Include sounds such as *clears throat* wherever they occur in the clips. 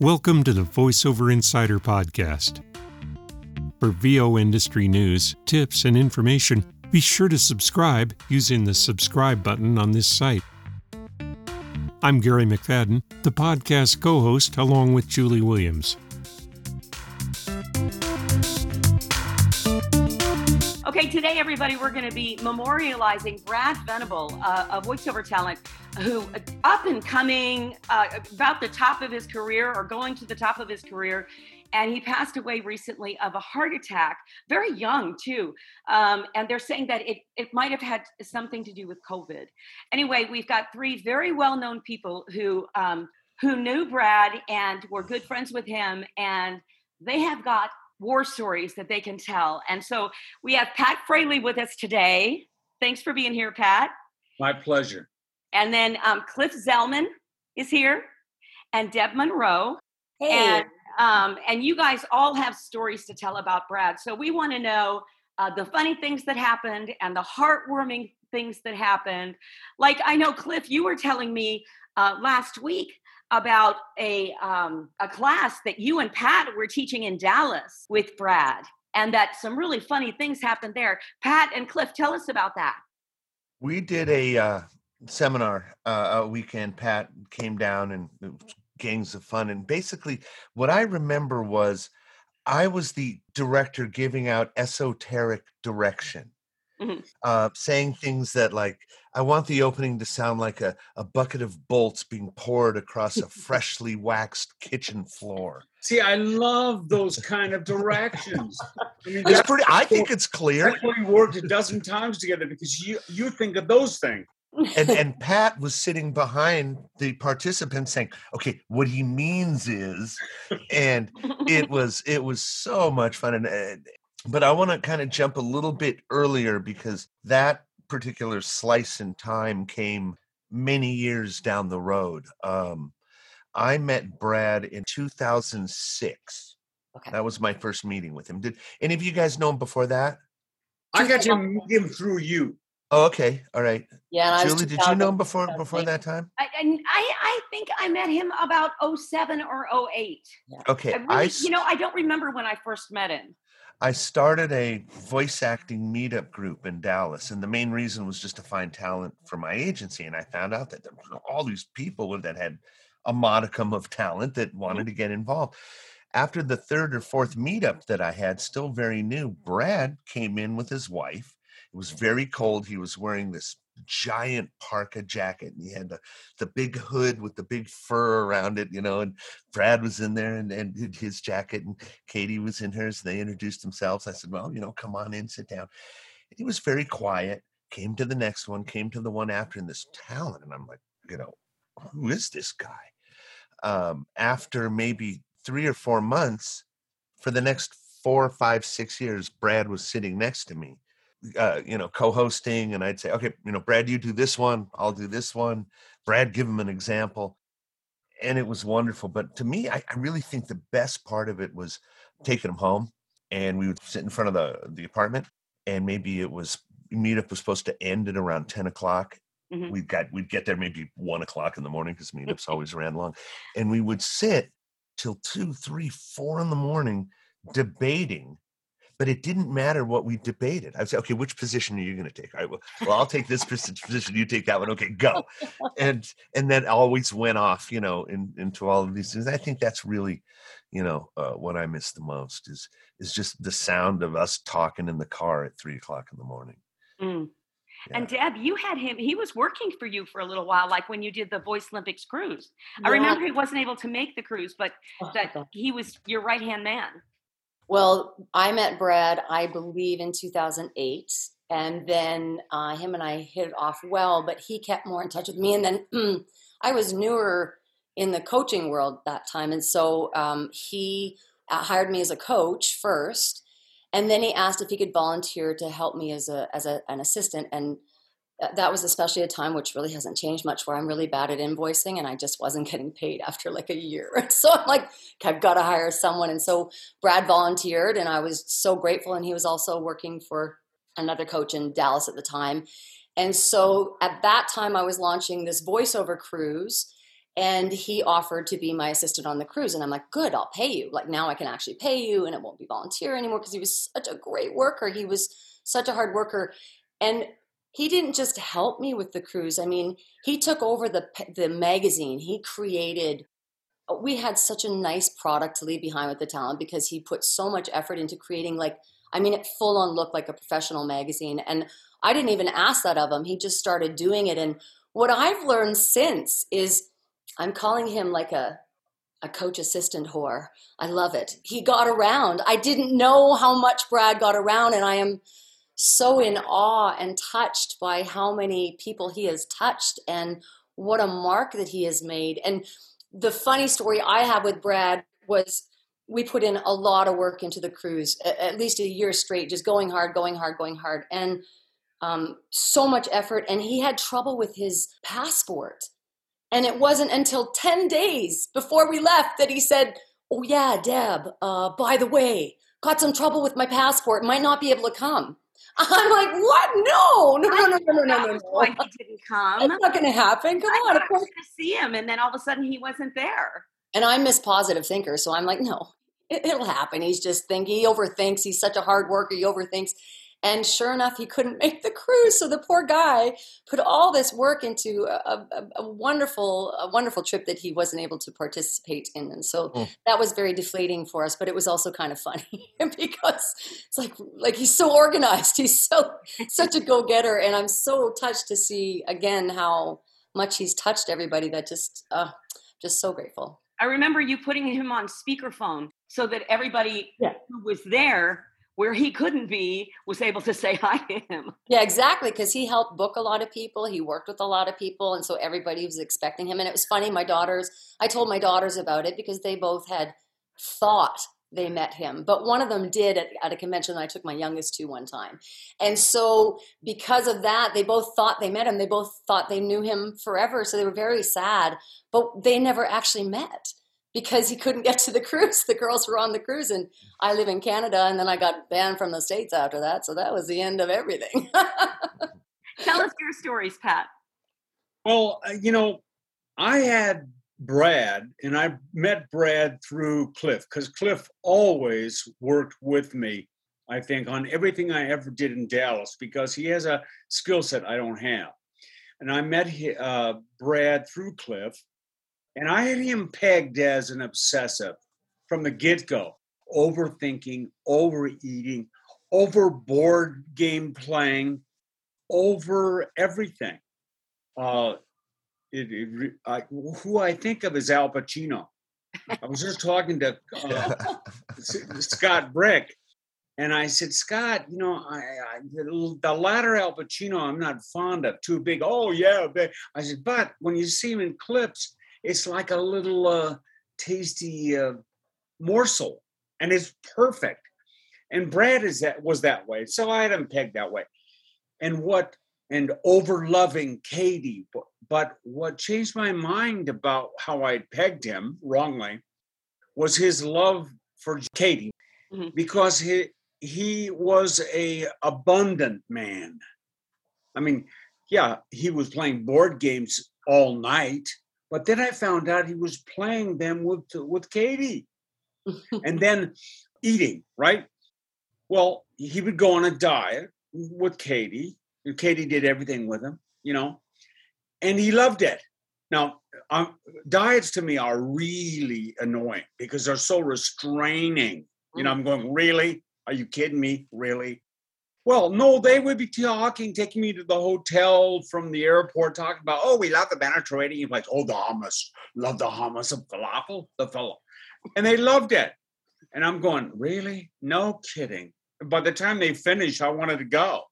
Welcome to the VoiceOver Insider Podcast. For VO industry news, tips, and information, be sure to subscribe using the subscribe button on this site. I'm Gary McFadden, the podcast co host, along with Julie Williams. Okay, today, everybody, we're going to be memorializing Brad Venable, uh, a voiceover talent who, up and coming, uh, about the top of his career or going to the top of his career. And he passed away recently of a heart attack, very young too. Um, and they're saying that it, it might have had something to do with COVID. Anyway, we've got three very well known people who, um, who knew Brad and were good friends with him. And they have got war stories that they can tell. And so we have Pat Fraley with us today. Thanks for being here, Pat. My pleasure. And then um, Cliff Zellman is here, and Deb Munro. Hey. And um, and you guys all have stories to tell about Brad. So we want to know uh, the funny things that happened and the heartwarming things that happened. Like I know, Cliff, you were telling me uh, last week about a um, a class that you and Pat were teaching in Dallas with Brad, and that some really funny things happened there. Pat and Cliff, tell us about that. We did a uh, seminar uh, a weekend. Pat came down and it was gangs of fun, and basically what I remember was I was the director giving out esoteric direction. Mhm. Uh, saying things that like I want the opening to sound like a, a bucket of bolts being poured across a freshly waxed kitchen floor. See, I love those kind of directions. I mean, It's that's, pretty. I think it's clear. that's why we worked a dozen times together because you you think of those things. And *laughs* and Pat was sitting behind the participants saying, "Okay, what he means is," and it *laughs* was it was so much fun. And uh, but I want to kind of jump a little bit earlier because that particular slice in time came many years down the road. Um, I met Brad in 2006. Okay. That was my first meeting with him. Did any of you guys know him before that? I got to meet him through you. Oh, okay, all right. Yeah, and I Julie, did you know him before before that time? I, I, I think I met him about 07 or 08. Okay, I really, I s- you know, I don't remember when I first met him. I started a voice acting meetup group in Dallas, and the main reason was just to find talent for my agency. And I found out that there were all these people that had a modicum of talent that wanted to get involved. After the third or fourth meetup that I had, still very new, Brad came in with his wife. It was very cold. He was wearing this giant parka jacket, and he had the, the big hood with the big fur around it, you know. And Brad was in there, and, and his jacket, and Katie was in hers. They introduced themselves. I said, Well, you know, come on in, sit down. He was very quiet, came to the next one, came to the one after, and this talent. And I'm like, you know, who is this guy? Um, after maybe three or four months, for the next four, five, six years, Brad was sitting next to me, uh, you know, co-hosting, and I'd say, okay, you know, Brad, you do this one, I'll do this one. Brad, give him an example and it was wonderful. But to me, I, I really think the best part of it was taking him home, and we would sit in front of the the apartment, and maybe it was meetup was supposed to end at around ten o'clock. Mhm. We'd got we'd get there maybe one o'clock in the morning because meetups *laughs* always ran long, and we would sit till two, three, four in the morning debating. But it didn't matter what we debated. I would say, okay, which position are you going to take? All right, well, well, I'll take this position. You take that one. Okay, go and and that always went off you know in, into all of these things i think that's really you know uh, what i miss the most is is just the sound of us talking in the car at three o'clock in the morning Mm. And Deb, you had him, he was working for you for a little while, like when you did the Voice Olympics cruise. I remember he wasn't able to make the cruise, but Oh, that he was your right hand man. Well, I met Brad, I believe, in 2008. And then uh, him and I hit it off well, but he kept more in touch with me. And then *clears throat* I was newer in the coaching world that time. And so um, he uh, hired me as a coach first. And then he asked if he could volunteer to help me as, a, as a, an assistant. And that- was especially a time which really hasn't changed much where I'm really bad at invoicing and I just wasn't *laughs* getting paid after like a year. *laughs* So I'm like, I've got to hire someone. And so Brad volunteered and I was so grateful. And he was also working for another coach in Dallas at the time. And so at that time, I was launching this voiceover cruise. and he offered to be my assistant on the cruise and i'm like good i'll pay you like now i can actually pay you and it won't be volunteer anymore because he was such a great worker he was such a hard worker and he didn't just help me with the cruise i mean he took over the the magazine he created uh, we had such a nice product to leave behind with the talent because he put so much effort into creating like i mean it full on looked like a professional magazine and i didn't even ask that of him he just started doing it and what i've learned since is I'm calling him like a a coach assistant whore. I love it. He got around. I didn't know how much Brad got around, and I am so in awe and touched by how many people he has touched and what a mark that he has made. And the funny story I have with Brad was we put in a lot of work into the cruise, at least a year straight, just going hard, going hard, going hard, and um, so much effort. And he had trouble with his passport and it wasn't until 10 days before we left that he said, Oh, yeah, Deb, uh, by the way, got some trouble with my passport, might not be able to come. *laughs* I'm like, what? No, no, no, no, no, no, no, no. Why he didn't come? It's not going to happen. Come I on. I was going to see him, and then all of a sudden he wasn't there. And I'm Miss Positive Thinker, so I'm like, no, *laughs* it, will happen. He's just thinking. He overthinks. He's such a hard worker. He overthinks. And sure enough, he couldn't *laughs* make the cruise. So the poor guy put all this work into a, a, a wonderful, a wonderful trip that he wasn't able to participate in. And so mm. that was very deflating for us. But it was also kind of funny *laughs* because it's like, like he's so organized. He's so such a go getter, and I'm so touched to see again how much he's touched everybody. That just, uh, just so grateful. I remember you putting him on speakerphone so that everybody yeah. who was there where he couldn't be was able to say *laughs* hi to him. Yeah, exactly. Because he helped book a lot of people. He worked with a lot of people. And so everybody was expecting him. And it was funny. My daughters, I told my daughters about it because they both had thought they met him. But one of them did at, at a convention I took my youngest to one time. And so because of that, they both thought they met him. They both thought they knew him forever. So they were very sad. But they never actually met because he couldn't get to the *laughs* cruise. The girls were on the cruise, and I live in Canada, and then I got banned from the States after that. So that was the end of everything. *laughs* Tell us your stories, Pat. Well, uh, you know, I had Brad, and I met Brad through Cliff because Cliff always worked with me, I think, on everything I ever did in Dallas because he has a skill set I don't have. And I met uh, Brad through Cliff and I had him pegged as an obsessive from the get go overthinking, overeating, over board game playing, over everything. Uh, it, it, I, who I think of is Al Pacino. I was just talking to uh, *laughs* Scott Brick, and I said, Scott, you know, I, I, the latter Al Pacino I'm not fond of. Too big. Oh yeah, I said, but when you see him in clips, it's like a little uh, tasty uh, morsel, and it's perfect. And Brad is that was that way, so I had him pegged that way. And what and over loving Katie, but, but what changed my mind about how I pegged him wrongly was his love for Katie, mm-hmm. because he he was a abundant man. I mean, yeah, he was playing board games all night, but then I found out he was playing them with with Katie, and *laughs* then eating. Right. Well, he would go on a diet with Katie, and Katie did everything with him. You know, and he loved it. Now, um, diets to me are really annoying because they're so restraining. You know, I'm going, really? Are you kidding me? Really? Well, no, they would be talking, taking me to the hotel from the airport, talking about, oh, we love the Mediterranean. Like, oh, the hummus, love the hummus of falafel, the fellow. And they loved it. And I'm going, really? No kidding. By the time they finished, I wanted to go.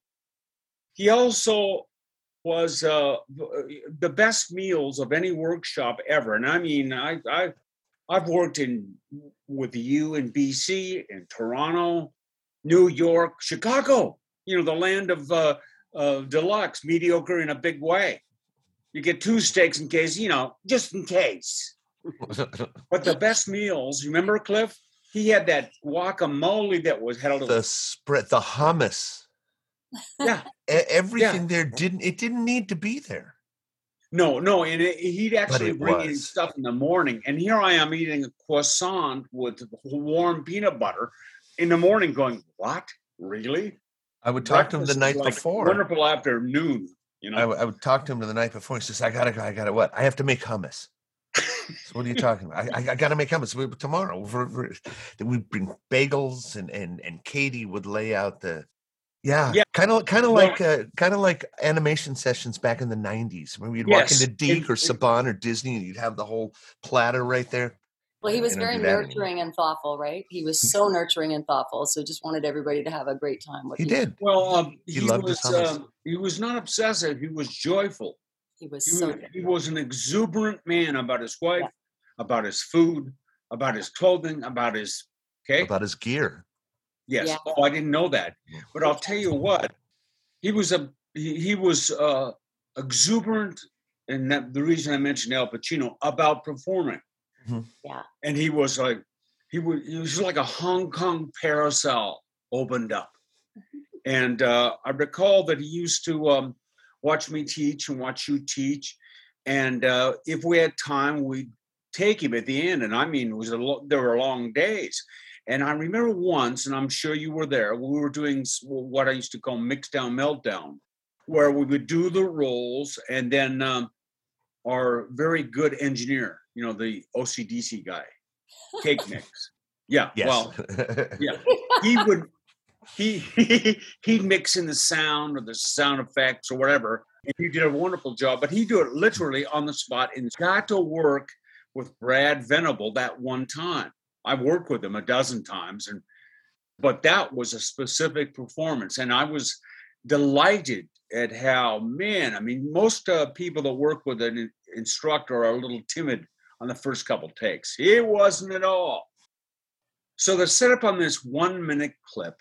He also was uh, the best meals of any workshop ever. And I mean, I, I, I've worked in with you in BC, in Toronto, New York, Chicago you know, the land of uh, uh, deluxe, mediocre in a big way. You get two steaks in case, you know, just in case. *laughs* but the best meals, remember, Cliff? He had that guacamole that was little the spread, the hummus. Yeah, everything yeah. there didn't. It didn't need to be there. No, no, and it, he'd actually bring in stuff in the morning, and here I am eating a croissant with warm peanut butter in the morning, going, "What? Really?" I would talk to him the night like before. Wonderful afternoon, you know. I, w- I would talk to him the night before. He says, "I gotta go. I gotta what? I have to make hummus." so what are you talking about? I, I, I gotta make hummus we, tomorrow. We'd bring bagels, and and and Katie would lay out the. Yeah, Yeah. kind of, kind of like, uh, kind of like animation sessions back in the '90s, when we'd walk into DiC or Saban or Disney, and you'd have the whole platter right there. Well, he was very do anymore. nurturing and thoughtful, right? He was so nurturing and thoughtful. So just wanted everybody to have a great time. What He did. well, um, He he, loved was hummus. um, he was not obsessive. He was joyful. He was He, so. was, he was an exuberant man about his wife, Yeah. about his food, about his clothing, about his okay. About his gear. Yes. Yeah. Oh, I didn't know that. But I'll tell you what, he was a he, he was uh, exuberant, and that, the reason I mentioned Al Pacino about performing. Mhm. Yeah. And he was like he was he was like a Hong Kong parasol opened up, *laughs* and uh, I recall that he used to um, watch me teach and watch you teach, and uh, if we had time, we'd take him at the end. And I mean, it was a lo- there were long days. And I remember once, and I'm sure you were there, we were doing what I used to call mix down meltdown, where we would do the rolls and then um, our very good engineer, you know, the OCDC guy, *laughs* cake mix. Yeah. Yes. Well, *laughs* yeah. he would he he, *laughs* he'd mix in the sound or the sound effects or whatever and he did a wonderful job but he do it literally on the spot and got to work with brad venable that one time i worked with him a dozen times and but that was a specific performance and i was delighted at how man i mean most uh, people that work with an instructor are a little timid on the first couple takes he wasn't at all so the setup on this one minute clip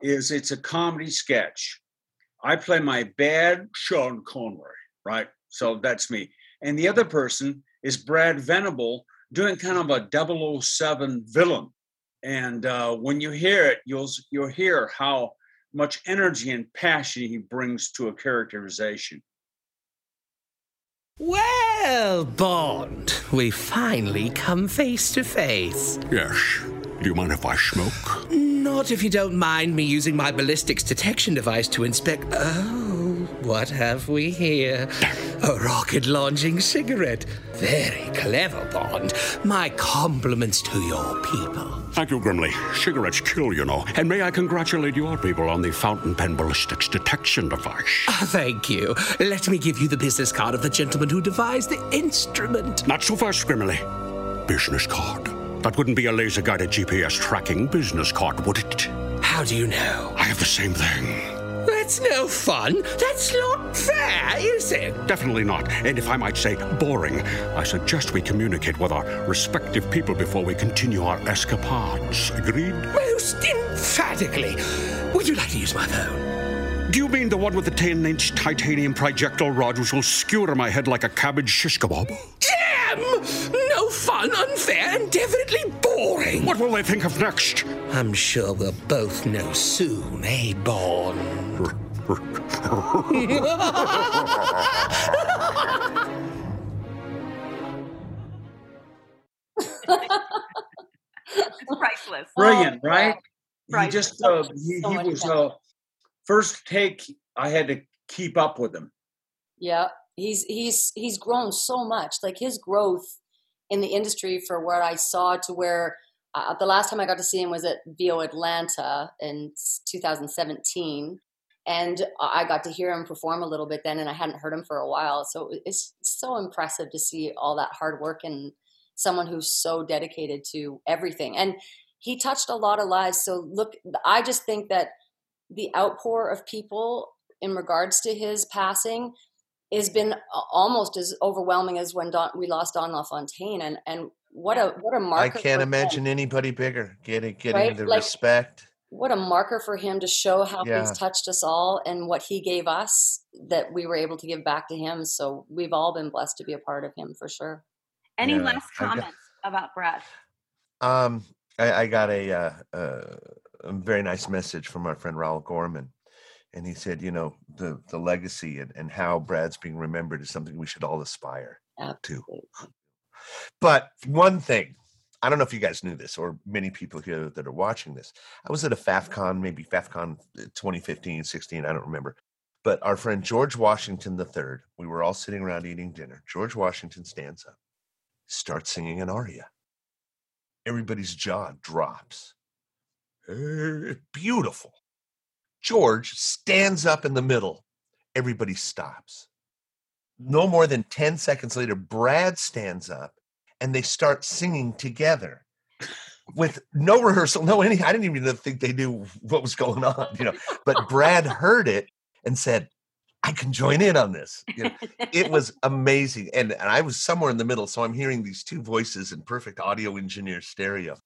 is it's a comedy sketch. I play my bad Sean Connery, right? So that's me. And the other person is Brad Venable doing kind of a 007 villain. And uh, when you hear it, you'll you'll hear how much energy and passion he brings to a characterization. Well, Bond, we finally come face to face. Yes. Do you mind if I smoke? Not if you don't mind me using my ballistics detection device to inspect. Oh, what have we here? A rocket launching cigarette. Very clever, Bond. My compliments to your people. Thank you, Grimley. Cigarettes kill, you know. And may I congratulate your people on the fountain pen ballistics detection device. Ah, Thank you. Let me give you the business card of the gentleman who devised the instrument. Not so fast, Grimley. Business card. That wouldn't be a laser guided GPS tracking business card, would it? How do you know? I have the same thing. That's no fun. That's not fair, is it? Definitely not. And if I might say, boring. I suggest we communicate with our respective people before we continue our escapades. Agreed? Most emphatically. Would you like to use my phone? Do you mean the one with the 10 inch titanium projectile rod which will skewer my head like a cabbage shish kebab? Damn! No fun, unfair, and definitely boring. What will they think of next? I'm sure we'll both know soon, eh, Bond? Priceless. Brilliant, Oh, right? Right. He just uh, he, So he was uh, first take. I had to keep up with him. Yeah, he's he's he's grown so much. Like his growth in the industry for where I saw to where uh, the last time I got to see him was at VO Atlanta in 2017, and I got to hear him perform a little bit then, and I hadn't heard him for a while. So it's so impressive to see all that hard work and someone who's so dedicated to everything. And he touched a lot of lives. So look, I just think that the outpour of people in regards to his passing has been almost as overwhelming as when Don, we lost Don LaFontaine, and and what a what a marker. I can't for him. imagine anybody bigger getting getting Right? the Like- respect. What a marker for him to show how Yeah. he's touched us all and what he gave us that we were able to give back to him. So we've all been blessed to be a part of him for sure. Any Yeah, last I got- comments about Brad? Um, I, I got a, uh, uh, a very nice message from our friend Raul Gorman. and he said, you know, the the legacy and, and how Brad's being remembered is something we should all aspire Absolutely. to. But one thing, I don't know if you guys knew this or many people here that are watching this. I was at a FAFCON, maybe FAFCON uh, 2015, 16, I don't remember. But our friend George Washington III, we were all sitting around eating dinner. George Washington stands up, starts singing an aria. Everybody's jaw drops. Eh, Beautiful. George stands up in the middle. Everybody stops. No more than 10 seconds later, Brad stands up and they start singing together *laughs* with no rehearsal, no any. I didn't even think they knew what was going on, you know. But Brad heard it and said, I can join in on this. You know, it was *laughs* amazing. And, and I was somewhere in the middle. So I'm hearing these two voices in perfect audio engineer stereo.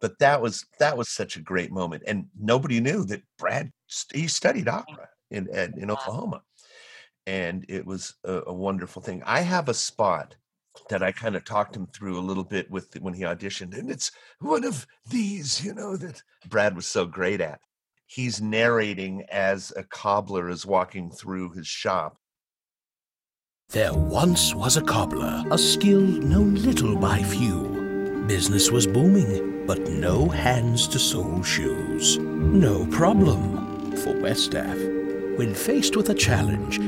But that was that was such a great moment. And nobody knew that Brad he studied opera in in, in Oklahoma. And it was a, a wonderful thing. I have a spot that I kind of talked him through a little bit with when he auditioned. And it's one of these, you know, that Brad was so great at. He's narrating as a cobbler is walking through his shop. There once was a cobbler, a skill known little by few. Business was booming, but no hands to sew shoes. No problem for Westaff. When faced with a challenge,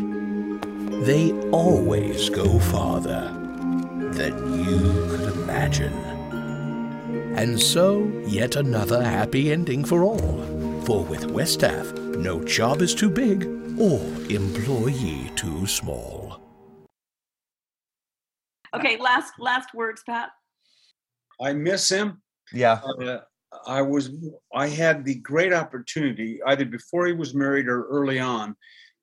they always go farther than you could imagine. And so, yet another happy ending for all. For with Westaff, no job is too big or employee too small. Okay, last last words, Pat. I miss him. Yeah. Uh, I was I had the great opportunity either before he was married or early on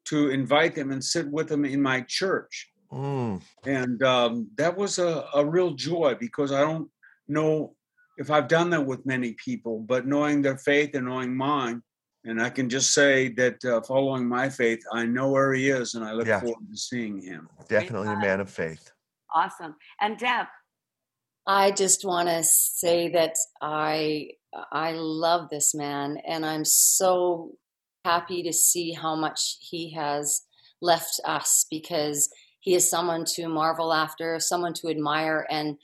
to invite him and sit with him in my church, Mm, and um, that was a, a real joy because I don't know if I've done that with many people, but knowing their faith and knowing mine, and I can just say that uh, following my faith, I know where he is, and I look Yeah. forward to seeing him. definitely a man of faith. Awesome. And Deb, I just want to say that I I love this man, and I'm so happy to see how much he has left us because he is someone to marvel after, someone to admire, and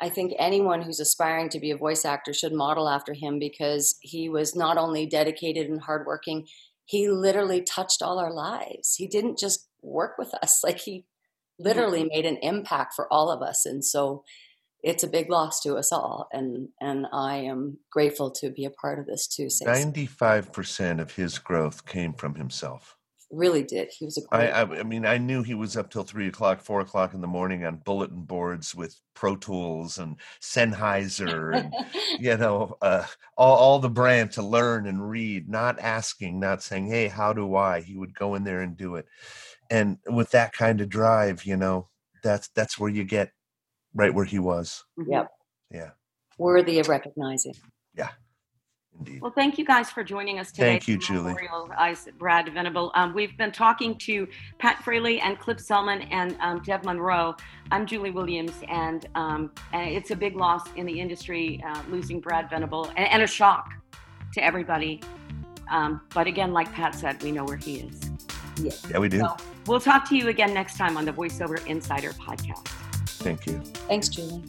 I think anyone who's aspiring to be a voice actor should model after him because he was not only dedicated and hardworking, he literally touched all our lives. He didn't just work with us; *laughs* like he literally mm-hmm. made an impact for all of us, and so it's a big loss to us all and and i am grateful to be a part of this too Ninety-five percent of his growth came from himself. Really did. He was a I, great I, I mean, I knew he was up till three o'clock, four o'clock in the morning on bulletin boards with Pro Tools and Sennheiser and *laughs* you know uh, all, all the brand to learn and read, not asking, not saying, "Hey, how do I?" He would go in there and do it, and with that kind of drive, you know, that's that's where you get right where he was. yep. Yeah, worthy of recognizing indeed. Well, thank you guys for joining us today. Thank you, Julie. Memorialize Brad Venable. Um, we've been talking to Pat Fraley and Cliff Zellman and um, Deb Munro. I'm Julie Williams, and, um, and it's a big loss in the industry uh, losing Brad Venable and, and a shock to everybody. Um, but again, like Pat said, we know where he is. Yeah, we do. So we'll talk to you again next time on the VoiceOver Insider podcast. Thank you. thanks julie